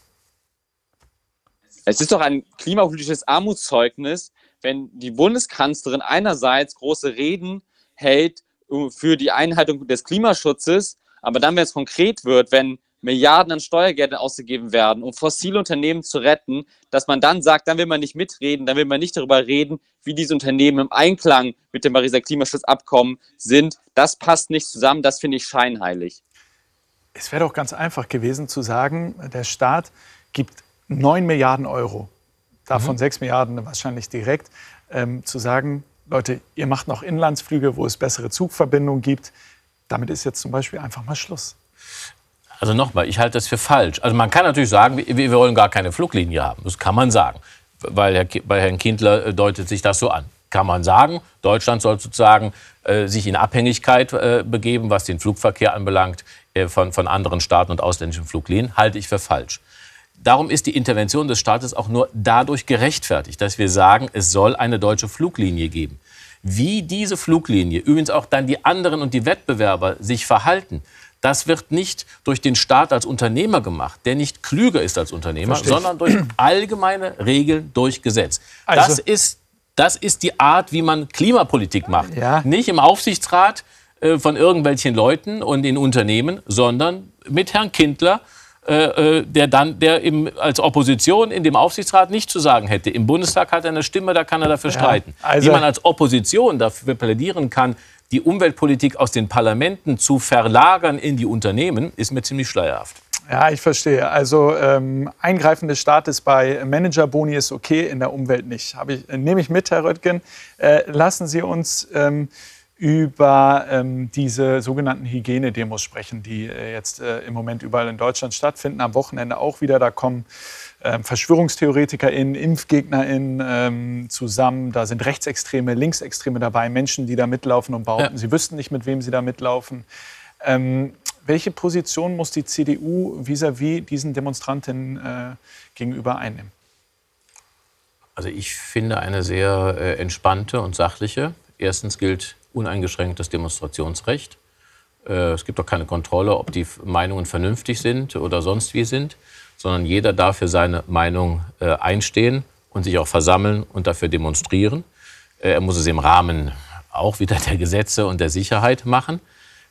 Es ist doch ein klimapolitisches Armutszeugnis, wenn die Bundeskanzlerin einerseits große Reden hält äh, für die Einhaltung des Klimaschutzes, aber dann, wenn es konkret wird, wenn Milliarden an Steuergeldern ausgegeben werden, um fossile Unternehmen zu retten, dass man dann sagt, dann will man nicht mitreden, dann will man nicht darüber reden, wie diese Unternehmen im Einklang mit dem Pariser Klimaschutzabkommen sind. Das passt nicht zusammen, das finde ich scheinheilig. Es wäre doch ganz einfach gewesen zu sagen, der Staat gibt 9 Milliarden Euro, davon mhm. 6 Milliarden wahrscheinlich direkt, ähm, zu sagen, Leute, ihr macht noch Inlandsflüge, wo es bessere Zugverbindungen gibt. Damit ist jetzt zum Beispiel einfach mal Schluss. Also nochmal, ich halte das für falsch. Also man kann natürlich sagen, wir, wir wollen gar keine Fluglinie haben. Das kann man sagen. Weil Herr, bei Herrn Kindler äh, deutet sich das so an. Kann man sagen, Deutschland soll sozusagen äh, sich in Abhängigkeit äh, begeben, was den Flugverkehr anbelangt, äh, von, von anderen Staaten und ausländischen Fluglinien, halte ich für falsch. Darum ist die Intervention des Staates auch nur dadurch gerechtfertigt, dass wir sagen, es soll eine deutsche Fluglinie geben. Wie diese Fluglinie, übrigens auch dann die anderen und die Wettbewerber sich verhalten, das wird nicht durch den Staat als Unternehmer gemacht, der nicht klüger ist als Unternehmer, sondern durch allgemeine Regeln, durch Gesetz. Also. Das, ist, das ist die Art, wie man Klimapolitik macht. Ja. Nicht im Aufsichtsrat äh, von irgendwelchen Leuten und in Unternehmen, sondern mit Herrn Kindler, äh, äh, der dann, der im, als Opposition in dem Aufsichtsrat nicht zu sagen hätte. Im Bundestag hat er eine Stimme, da kann er dafür streiten. Ja, also Wie man als Opposition dafür plädieren kann, die Umweltpolitik aus den Parlamenten zu verlagern in die Unternehmen, ist mir ziemlich schleierhaft. Ja, ich verstehe. Also ähm, Eingreifen des Staates bei Managerboni ist okay, in der Umwelt nicht. Ich, äh, nehme ich mit, Herr Röttgen. Äh, lassen Sie uns ähm, über ähm, diese sogenannten Hygienedemos sprechen, die äh, jetzt äh, im Moment überall in Deutschland stattfinden. Am Wochenende auch wieder. Da kommen ähm, VerschwörungstheoretikerInnen, ImpfgegnerInnen ähm, zusammen. Da sind Rechtsextreme, Linksextreme dabei, Menschen, die da mitlaufen und behaupten, ja. sie wüssten nicht, mit wem sie da mitlaufen. Ähm, welche Position muss die CDU vis-à-vis -vis diesen Demonstrantinnen äh, gegenüber einnehmen? Also ich finde eine sehr äh, entspannte und sachliche. Erstens gilt uneingeschränktes Demonstrationsrecht. Äh, es gibt auch keine Kontrolle, ob die Meinungen vernünftig sind oder sonst wie sind, sondern jeder darf für seine Meinung äh, einstehen und sich auch versammeln und dafür demonstrieren. Äh, er muss es im Rahmen auch wieder der Gesetze und der Sicherheit machen.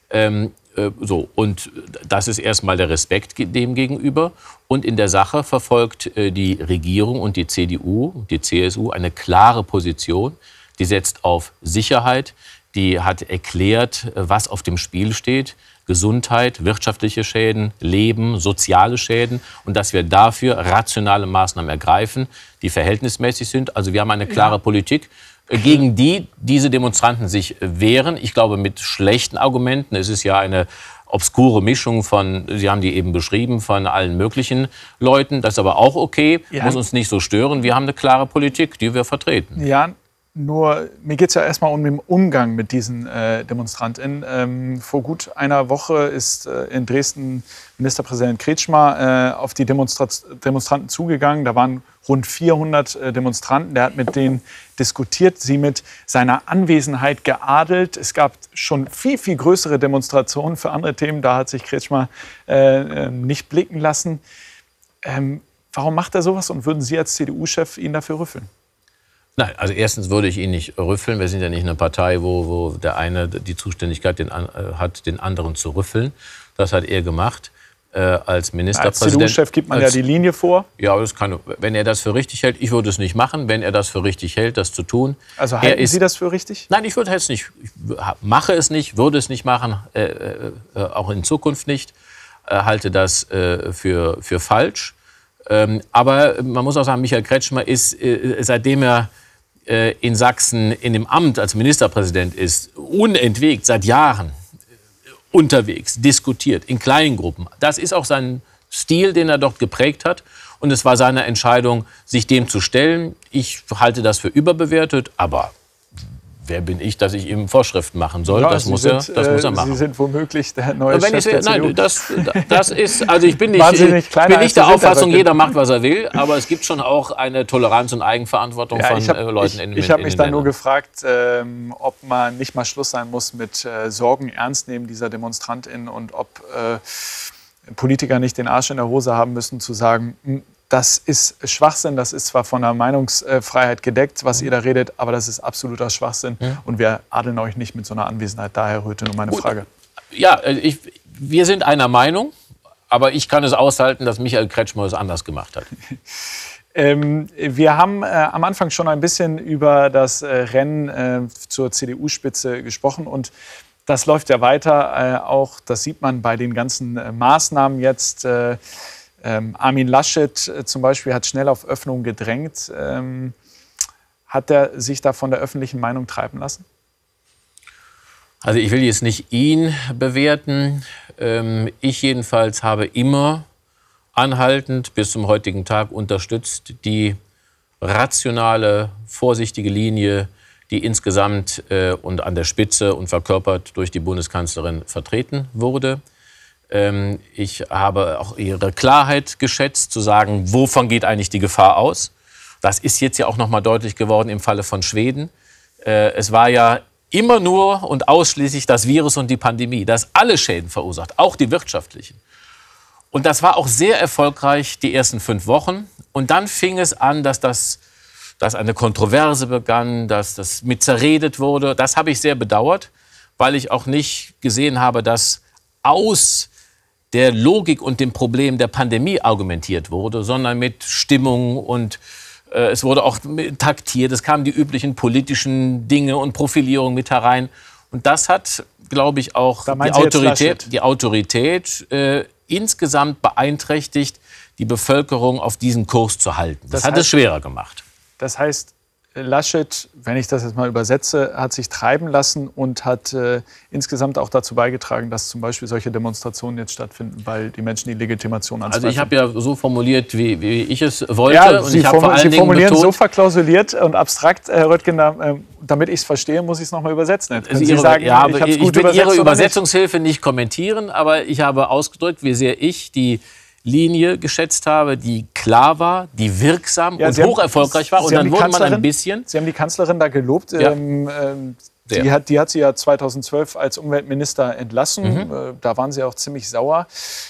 Ähm, so, und das ist erstmal der Respekt dem gegenüber. Und in der Sache verfolgt die Regierung und die CDU, die CSU eine klare Position. Die setzt auf Sicherheit, die hat erklärt, was auf dem Spiel steht. Gesundheit, wirtschaftliche Schäden, Leben, soziale Schäden und dass wir dafür rationale Maßnahmen ergreifen, die verhältnismäßig sind. Also wir haben eine klare ja. Politik, äh, gegen die diese Demonstranten sich wehren. Ich glaube mit schlechten Argumenten. Es ist ja eine obskure Mischung von, Sie haben die eben beschrieben, von allen möglichen Leuten. Das ist aber auch okay, ja. muss uns nicht so stören. Wir haben eine klare Politik, die wir vertreten. Ja, nur mir geht es ja erstmal um den Umgang mit diesen äh, DemonstrantInnen. Ähm, vor gut einer Woche ist äh, in Dresden Ministerpräsident Kretschmer äh, auf die Demonstra Demonstranten zugegangen. Da waren rund 400 äh, Demonstranten. Der hat mit denen diskutiert, sie mit seiner Anwesenheit geadelt. Es gab schon viel, viel größere Demonstrationen für andere Themen. Da hat sich Kretschmer äh, ähm, nicht blicken lassen. Ähm, warum macht er sowas und würden Sie als CDU-Chef ihn dafür rüffeln? Nein, also erstens würde ich ihn nicht rüffeln. Wir sind ja nicht eine Partei, wo, wo der eine die Zuständigkeit den, äh, hat, den anderen zu rüffeln. Das hat er gemacht äh, als Ministerpräsident. Als CDU-Chef gibt man als, ja die Linie vor. Ja, das kann, wenn er das für richtig hält. Ich würde es nicht machen, wenn er das für richtig hält, das zu tun. Also halten ist, Sie das für richtig? Nein, ich würde es nicht. Ich mache es nicht, würde es nicht machen, äh, äh, äh auch in Zukunft nicht. Äh, halte das für, für falsch. Ähm, aber man muss auch sagen, Michael Kretschmer ist, seitdem er äh, in Sachsen in dem Amt als Ministerpräsident ist, unentwegt seit Jahren unterwegs, diskutiert, in kleinen Gruppen. Das ist auch sein Stil, den er dort geprägt hat. Und es war seine Entscheidung, sich dem zu stellen. Ich halte das für überbewertet, aber wer bin ich, dass ich ihm Vorschriften machen soll? Ja, das, muss, sind, er, das muss er machen. Sie sind womöglich der neue Wenn Chef ich, der Nein, das, das ist, also ich bin nicht, ich bin nicht der Auffassung, jeder macht, was er will, aber es gibt schon auch eine Toleranz und Eigenverantwortung ja, von hab, äh, Leuten ich, in Ich habe mich dann nur gefragt, ähm, ob man nicht mal Schluss sein muss mit äh, Sorgen ernst nehmen dieser DemonstrantInnen und ob äh, Politiker nicht den Arsch in der Hose haben müssen, zu sagen, hm, das ist Schwachsinn, das ist zwar von der Meinungsfreiheit gedeckt, was ihr da redet, aber das ist absoluter Schwachsinn. Ja. Und wir adeln euch nicht mit so einer Anwesenheit. Daher Röte nur meine Gut. Frage. Ja, äh, ich, wir sind einer Meinung, aber ich kann es aushalten, dass Michael Kretschmer es anders gemacht hat. Ähm, wir haben äh, am Anfang schon ein bisschen über das äh, Rennen äh, zur CDU-Spitze gesprochen und das läuft ja weiter. Äh, auch das sieht man bei den ganzen äh, Maßnahmen jetzt. Ähm, Armin Laschet äh, zum Beispiel hat schnell auf Öffnung gedrängt. Ähm, hat er sich da von der öffentlichen Meinung treiben lassen? Also ich will jetzt nicht ihn bewerten. Ähm, ich jedenfalls habe immer anhaltend bis zum heutigen Tag unterstützt die rationale, vorsichtige Linie, die insgesamt äh, und an der Spitze und verkörpert durch die Bundeskanzlerin vertreten wurde. Ähm, ich habe auch ihre Klarheit geschätzt, zu sagen, wovon geht eigentlich die Gefahr aus. Das ist jetzt ja auch noch mal deutlich geworden im Falle von Schweden. Äh, es war ja immer nur und ausschließlich das Virus und die Pandemie, das alle Schäden verursacht, auch die wirtschaftlichen. Und das war auch sehr erfolgreich die ersten fünf Wochen. Und dann fing es an, dass das dass eine Kontroverse begann, dass das mit zerredet wurde. Das habe ich sehr bedauert, weil ich auch nicht gesehen habe, dass aus der Logik und dem Problem der Pandemie argumentiert wurde, sondern mit Stimmung und äh, es wurde auch taktiert. Es kamen die üblichen politischen Dinge und Profilierung mit herein. Und das hat, glaube ich, auch die Autorität, die Autorität äh, insgesamt beeinträchtigt, die Bevölkerung auf diesen Kurs zu halten. Das, das hat heißt, es schwerer gemacht. Das heißt, Laschet, wenn ich das jetzt mal übersetze, hat sich treiben lassen und hat äh, insgesamt auch dazu beigetragen, dass zum Beispiel solche Demonstrationen jetzt stattfinden, weil die Menschen die Legitimation anzweifeln. Also ich habe ja so formuliert, wie, wie, ich es wollte. Ja, und Sie, ich form Sie formulieren betont, so verklausuliert und abstrakt, Herr Röttgen, äh, damit ich es verstehe, muss ich es nochmal übersetzen. Können Sie Ihre, sagen, ja, ich, ich will Ihre Übersetzungshilfe nicht kommentieren, aber ich habe ausgedrückt, wie sehr ich die Linie geschätzt habe, die klar war, die wirksam ja, und hoch erfolgreich war. Sie und dann wurde man ein bisschen. Sie haben die Kanzlerin da gelobt. Ja. Ähm, ähm, die, hat, die hat sie ja 2012 als Umweltminister entlassen. Mhm. Äh, da waren sie auch ziemlich sauer.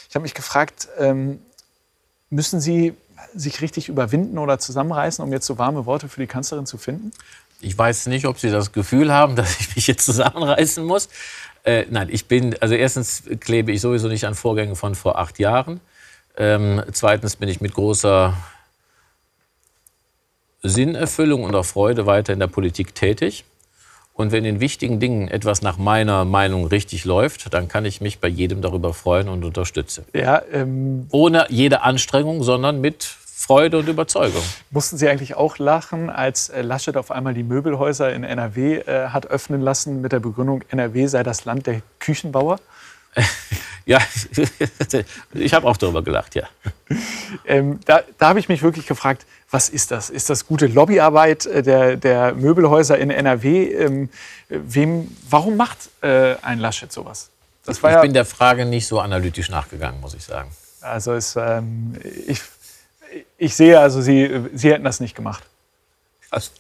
Ich habe mich gefragt, ähm, müssen Sie sich richtig überwinden oder zusammenreißen, um jetzt so warme Worte für die Kanzlerin zu finden? Ich weiß nicht, ob Sie das Gefühl haben, dass ich mich jetzt zusammenreißen muss. Äh, nein, ich bin, also erstens klebe ich sowieso nicht an Vorgängen von vor acht Jahren. Ähm, zweitens bin ich mit großer Sinnerfüllung und auch Freude weiter in der Politik tätig. Und wenn in wichtigen Dingen etwas nach meiner Meinung richtig läuft, dann kann ich mich bei jedem darüber freuen und unterstützen. Ja, ähm, Ohne jede Anstrengung, sondern mit Freude und Überzeugung. Mussten Sie eigentlich auch lachen, als äh, Laschet auf einmal die Möbelhäuser in NRW äh, hat öffnen lassen mit der Begründung, NRW sei das Land der Küchenbauer? Ja, ich habe auch darüber gelacht, ja. Ähm, da, da habe ich mich wirklich gefragt, was ist das? Ist das gute Lobbyarbeit äh, der, der Möbelhäuser in NRW? Ähm, wem, warum macht äh, ein Laschet sowas? Das ich ja, bin der Frage nicht so analytisch nachgegangen, muss ich sagen. Also es, ähm, ich, ich sehe, also Sie, Sie hätten das nicht gemacht. Also,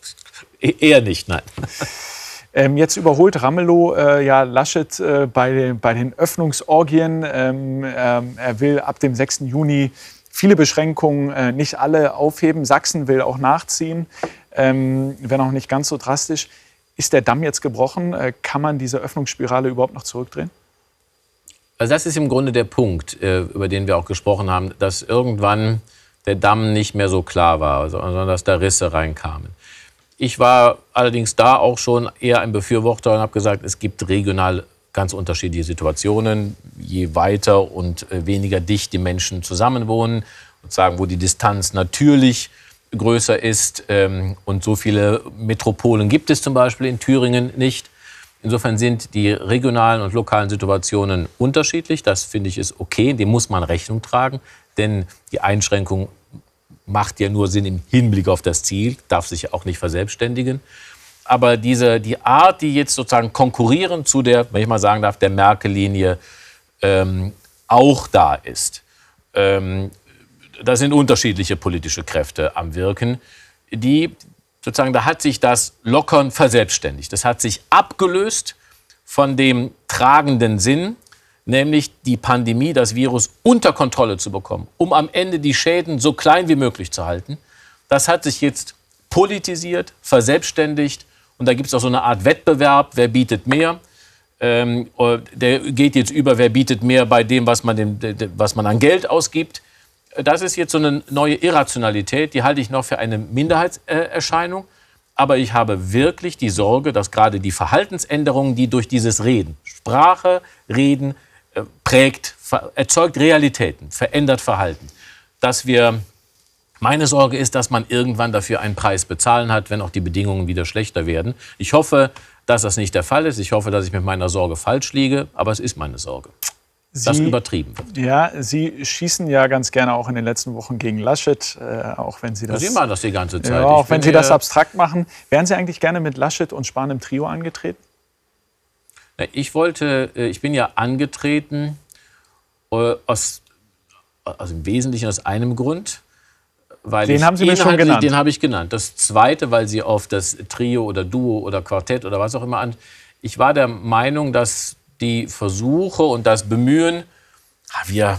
eher nicht, nein. Ähm, jetzt überholt Ramelow äh, ja Laschet äh, bei, den, bei den Öffnungsorgien. Ähm, ähm, er will ab dem 6. Juni viele Beschränkungen, äh, nicht alle aufheben. Sachsen will auch nachziehen, ähm, wenn auch nicht ganz so drastisch. Ist der Damm jetzt gebrochen? Äh, kann man diese Öffnungsspirale überhaupt noch zurückdrehen? Also das ist im Grunde der Punkt, äh, über den wir auch gesprochen haben, dass irgendwann der Damm nicht mehr so klar war, sondern dass da Risse reinkamen. Ich war allerdings da auch schon eher ein Befürworter und habe gesagt, es gibt regional ganz unterschiedliche Situationen. Je weiter und äh, weniger dicht die Menschen zusammenwohnen, sagen, wo die Distanz natürlich größer ist. Ähm, und so viele Metropolen gibt es zum Beispiel in Thüringen nicht. Insofern sind die regionalen und lokalen Situationen unterschiedlich. Das finde ich ist okay, dem muss man Rechnung tragen, denn die Einschränkung macht ja nur Sinn im Hinblick auf das Ziel, darf sich auch nicht verselbstständigen. Aber diese, die Art, die jetzt sozusagen konkurrieren zu der, wenn ich mal sagen darf, der Merkel-Linie ähm, auch da ist. Ähm, da sind unterschiedliche politische Kräfte am Wirken, die sozusagen, da hat sich das Lockern verselbstständigt. Das hat sich abgelöst von dem tragenden Sinn, nämlich die Pandemie, das Virus unter Kontrolle zu bekommen, um am Ende die Schäden so klein wie möglich zu halten. Das hat sich jetzt politisiert, verselbstständigt und da gibt es auch so eine Art Wettbewerb, wer bietet mehr. Ähm, der geht jetzt über, wer bietet mehr bei dem, was man, dem, was man an Geld ausgibt. Das ist jetzt so eine neue Irrationalität, die halte ich noch für eine Minderheitserscheinung. Aber ich habe wirklich die Sorge, dass gerade die Verhaltensänderungen, die durch dieses Reden, Sprache, Reden, prägt, erzeugt Realitäten, verändert Verhalten, dass wir meine Sorge ist, dass man irgendwann dafür einen Preis bezahlen hat, wenn auch die Bedingungen wieder schlechter werden. Ich hoffe, dass das nicht der Fall ist. Ich hoffe, dass ich mit meiner Sorge falsch liege, aber es ist meine Sorge. Sie, das übertrieben wird. Ja, Sie schießen ja ganz gerne auch in den letzten Wochen gegen Laschet, äh, auch wenn Sie das. Sie machen das die ganze Zeit. Ja, auch wenn Sie das abstrakt machen. Wären Sie eigentlich gerne mit Laschet und Spahn im Trio angetreten? Ich wollte, äh, ich bin ja angetreten äh, aus, also im Wesentlichen aus einem Grund. Weil den haben Sie mir schon genannt. Den habe ich genannt. Das zweite, weil Sie auf das Trio oder Duo oder Quartett oder was auch immer an. Ich war der Meinung, dass die Versuche und das Bemühen, ah, wir,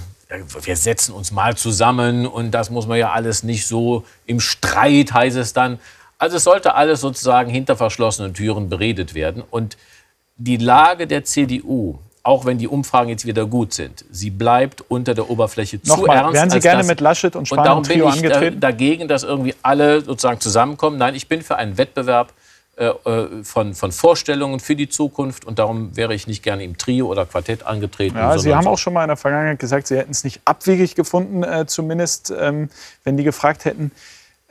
wir setzen uns mal zusammen und das muss man ja alles nicht so im Streit, heißt es dann. Also es sollte alles sozusagen hinter verschlossenen Türen beredet werden. Und die Lage der CDU auch wenn die Umfragen jetzt wieder gut sind, sie bleibt unter der Oberfläche Nochmal, zu ernst. Wären Sie gerne das, mit Laschet und Spahn und darum bin ich angetreten? dagegen, dass irgendwie alle sozusagen zusammenkommen. Nein, ich bin für einen Wettbewerb äh, äh, von, von Vorstellungen für die Zukunft und darum wäre ich nicht gerne im Trio oder Quartett angetreten. Ja, Sie haben auch schon mal in der Vergangenheit gesagt, Sie hätten es nicht abwegig gefunden, äh, zumindest ähm, wenn die gefragt hätten.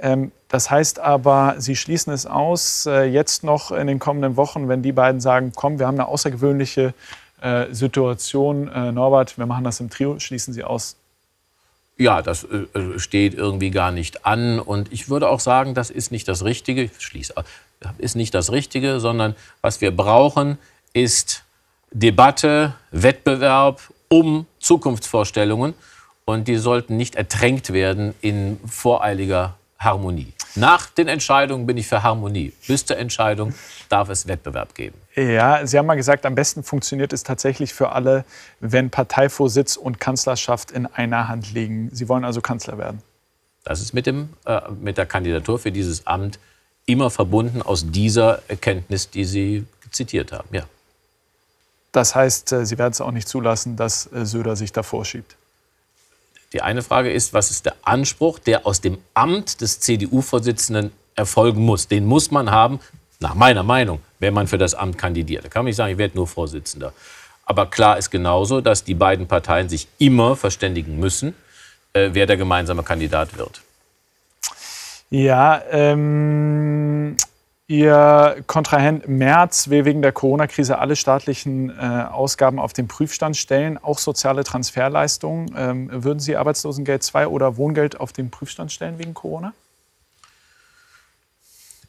Ähm, das heißt aber, Sie schließen es aus, äh, jetzt noch in den kommenden Wochen, wenn die beiden sagen, komm, wir haben eine außergewöhnliche äh, Situation. Äh, Norbert, wir machen das im Trio, schließen Sie aus. Ja, das äh, steht irgendwie gar nicht an. Und ich würde auch sagen, das ist nicht das Richtige. Ich schließe, ist nicht das Richtige, sondern was wir brauchen, ist Debatte, Wettbewerb um Zukunftsvorstellungen. Und die sollten nicht ertränkt werden in voreiliger Harmonie. Nach den Entscheidungen bin ich für Harmonie. Bis zur Entscheidung darf es Wettbewerb geben. Ja, Sie haben mal gesagt, am besten funktioniert es tatsächlich für alle, wenn Parteivorsitz und Kanzlerschaft in einer Hand liegen. Sie wollen also Kanzler werden. Das ist mit, dem, äh, mit der Kandidatur für dieses Amt immer verbunden aus dieser Erkenntnis, die Sie zitiert haben. Ja. Das heißt, äh, Sie werden es auch nicht zulassen, dass äh, Söder sich davor schiebt. Die eine Frage ist, was ist der Anspruch, der aus dem Amt des CDU-Vorsitzenden erfolgen muss? Den muss man haben, nach meiner Meinung, wenn man für das Amt kandidiert. Da kann man nicht sagen, ich werde nur Vorsitzender. Aber klar ist genauso, dass die beiden Parteien sich immer verständigen müssen, äh, wer der gemeinsame Kandidat wird. Ja, ähm, Ihr Kontrahent Merz will wegen der Corona-Krise alle staatlichen äh, Ausgaben auf den Prüfstand stellen, auch soziale Transferleistungen. Ähm, würden Sie Arbeitslosengeld 2 oder Wohngeld auf den Prüfstand stellen wegen Corona?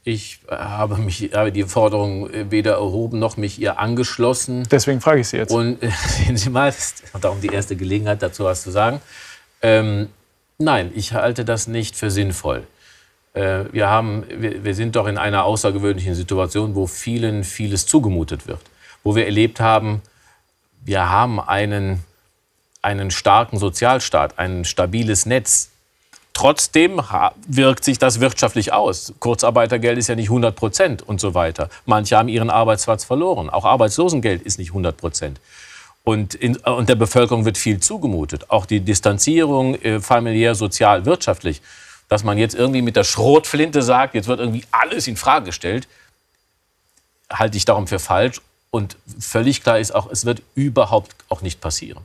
Ich habe, mich, habe die Forderung weder erhoben noch mich ihr angeschlossen. Deswegen frage ich Sie jetzt. Und äh, sehen Sie mal, ist darum die erste Gelegenheit, dazu was zu sagen. Ähm, nein, ich halte das nicht für sinnvoll. Äh, wir, haben, wir, wir sind doch in einer außergewöhnlichen Situation, wo vielen vieles zugemutet wird. Wo wir erlebt haben, wir haben einen, einen starken Sozialstaat, ein stabiles Netz, Trotzdem wirkt sich das wirtschaftlich aus. Kurzarbeitergeld ist ja nicht 100 Prozent und so weiter. Manche haben ihren Arbeitsplatz verloren. Auch Arbeitslosengeld ist nicht 100 Prozent. Und, in, und der Bevölkerung wird viel zugemutet. Auch die Distanzierung äh, familiär, sozial, wirtschaftlich. Dass man jetzt irgendwie mit der Schrotflinte sagt, jetzt wird irgendwie alles in Frage gestellt, halte ich darum für falsch. Und völlig klar ist auch, es wird überhaupt auch nicht passieren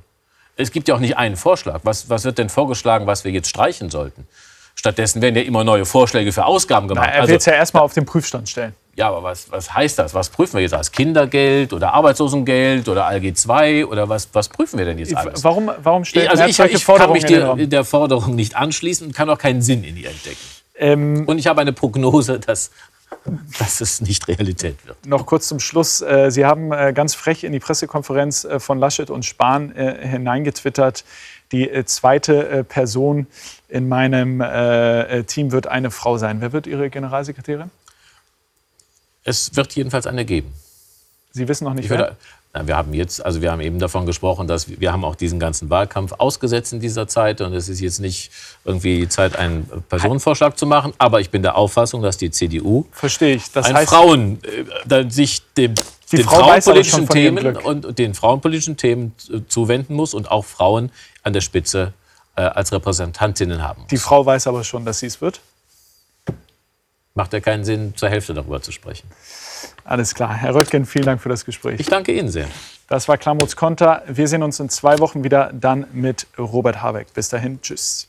es gibt ja auch nicht einen Vorschlag. Was, was wird denn vorgeschlagen, was wir jetzt streichen sollten? Stattdessen werden ja immer neue Vorschläge für Ausgaben gemacht. Na, er will es also, ja erstmal auf den Prüfstand stellen. Ja, aber was, was heißt das? Was prüfen wir jetzt als Kindergeld oder Arbeitslosengeld oder ALG 2 oder was, was prüfen wir denn jetzt alles? Warum, warum stellt also ich, ich kann mich der, der Forderung nicht anschließen und kann auch keinen Sinn in ihr entdecken. Ähm, Und ich habe eine Prognose, dass, dass es nicht Realität wird. Noch kurz zum Schluss. Äh, Sie haben äh, ganz frech in die Pressekonferenz äh, von Laschet und Spahn hineingetwittert. Die zweite Person in meinem Team wird eine Frau sein. Wer wird Ihre Generalsekretärin? Es wird jedenfalls eine geben. Sie wissen noch nicht, Ich wer? würde, na, wir haben jetzt, also wir haben eben davon gesprochen, dass wir, wir haben auch diesen ganzen Wahlkampf ausgesetzt in dieser Zeit und es ist jetzt nicht irgendwie die Zeit, einen Personenvorschlag zu machen. Aber ich bin der Auffassung, dass die CDU Verstehe ich. Das ein heißt, Frauen, äh, sich dem, Die den Frau frauenpolitischen Themen und den frauenpolitischen Themen zuwenden muss und auch Frauen an der Spitze äh, als Repräsentantinnen haben muss. die Frau weiß aber schon, dass sie es wird. Macht ja keinen Sinn, zur Hälfte darüber zu sprechen. Alles klar. Herr Röttgen, vielen Dank für das Gespräch. Ich danke Ihnen sehr. Das war Klamuts Konter. Wir sehen uns in zwei Wochen wieder, dann mit Robert Habeck. Bis dahin, tschüss.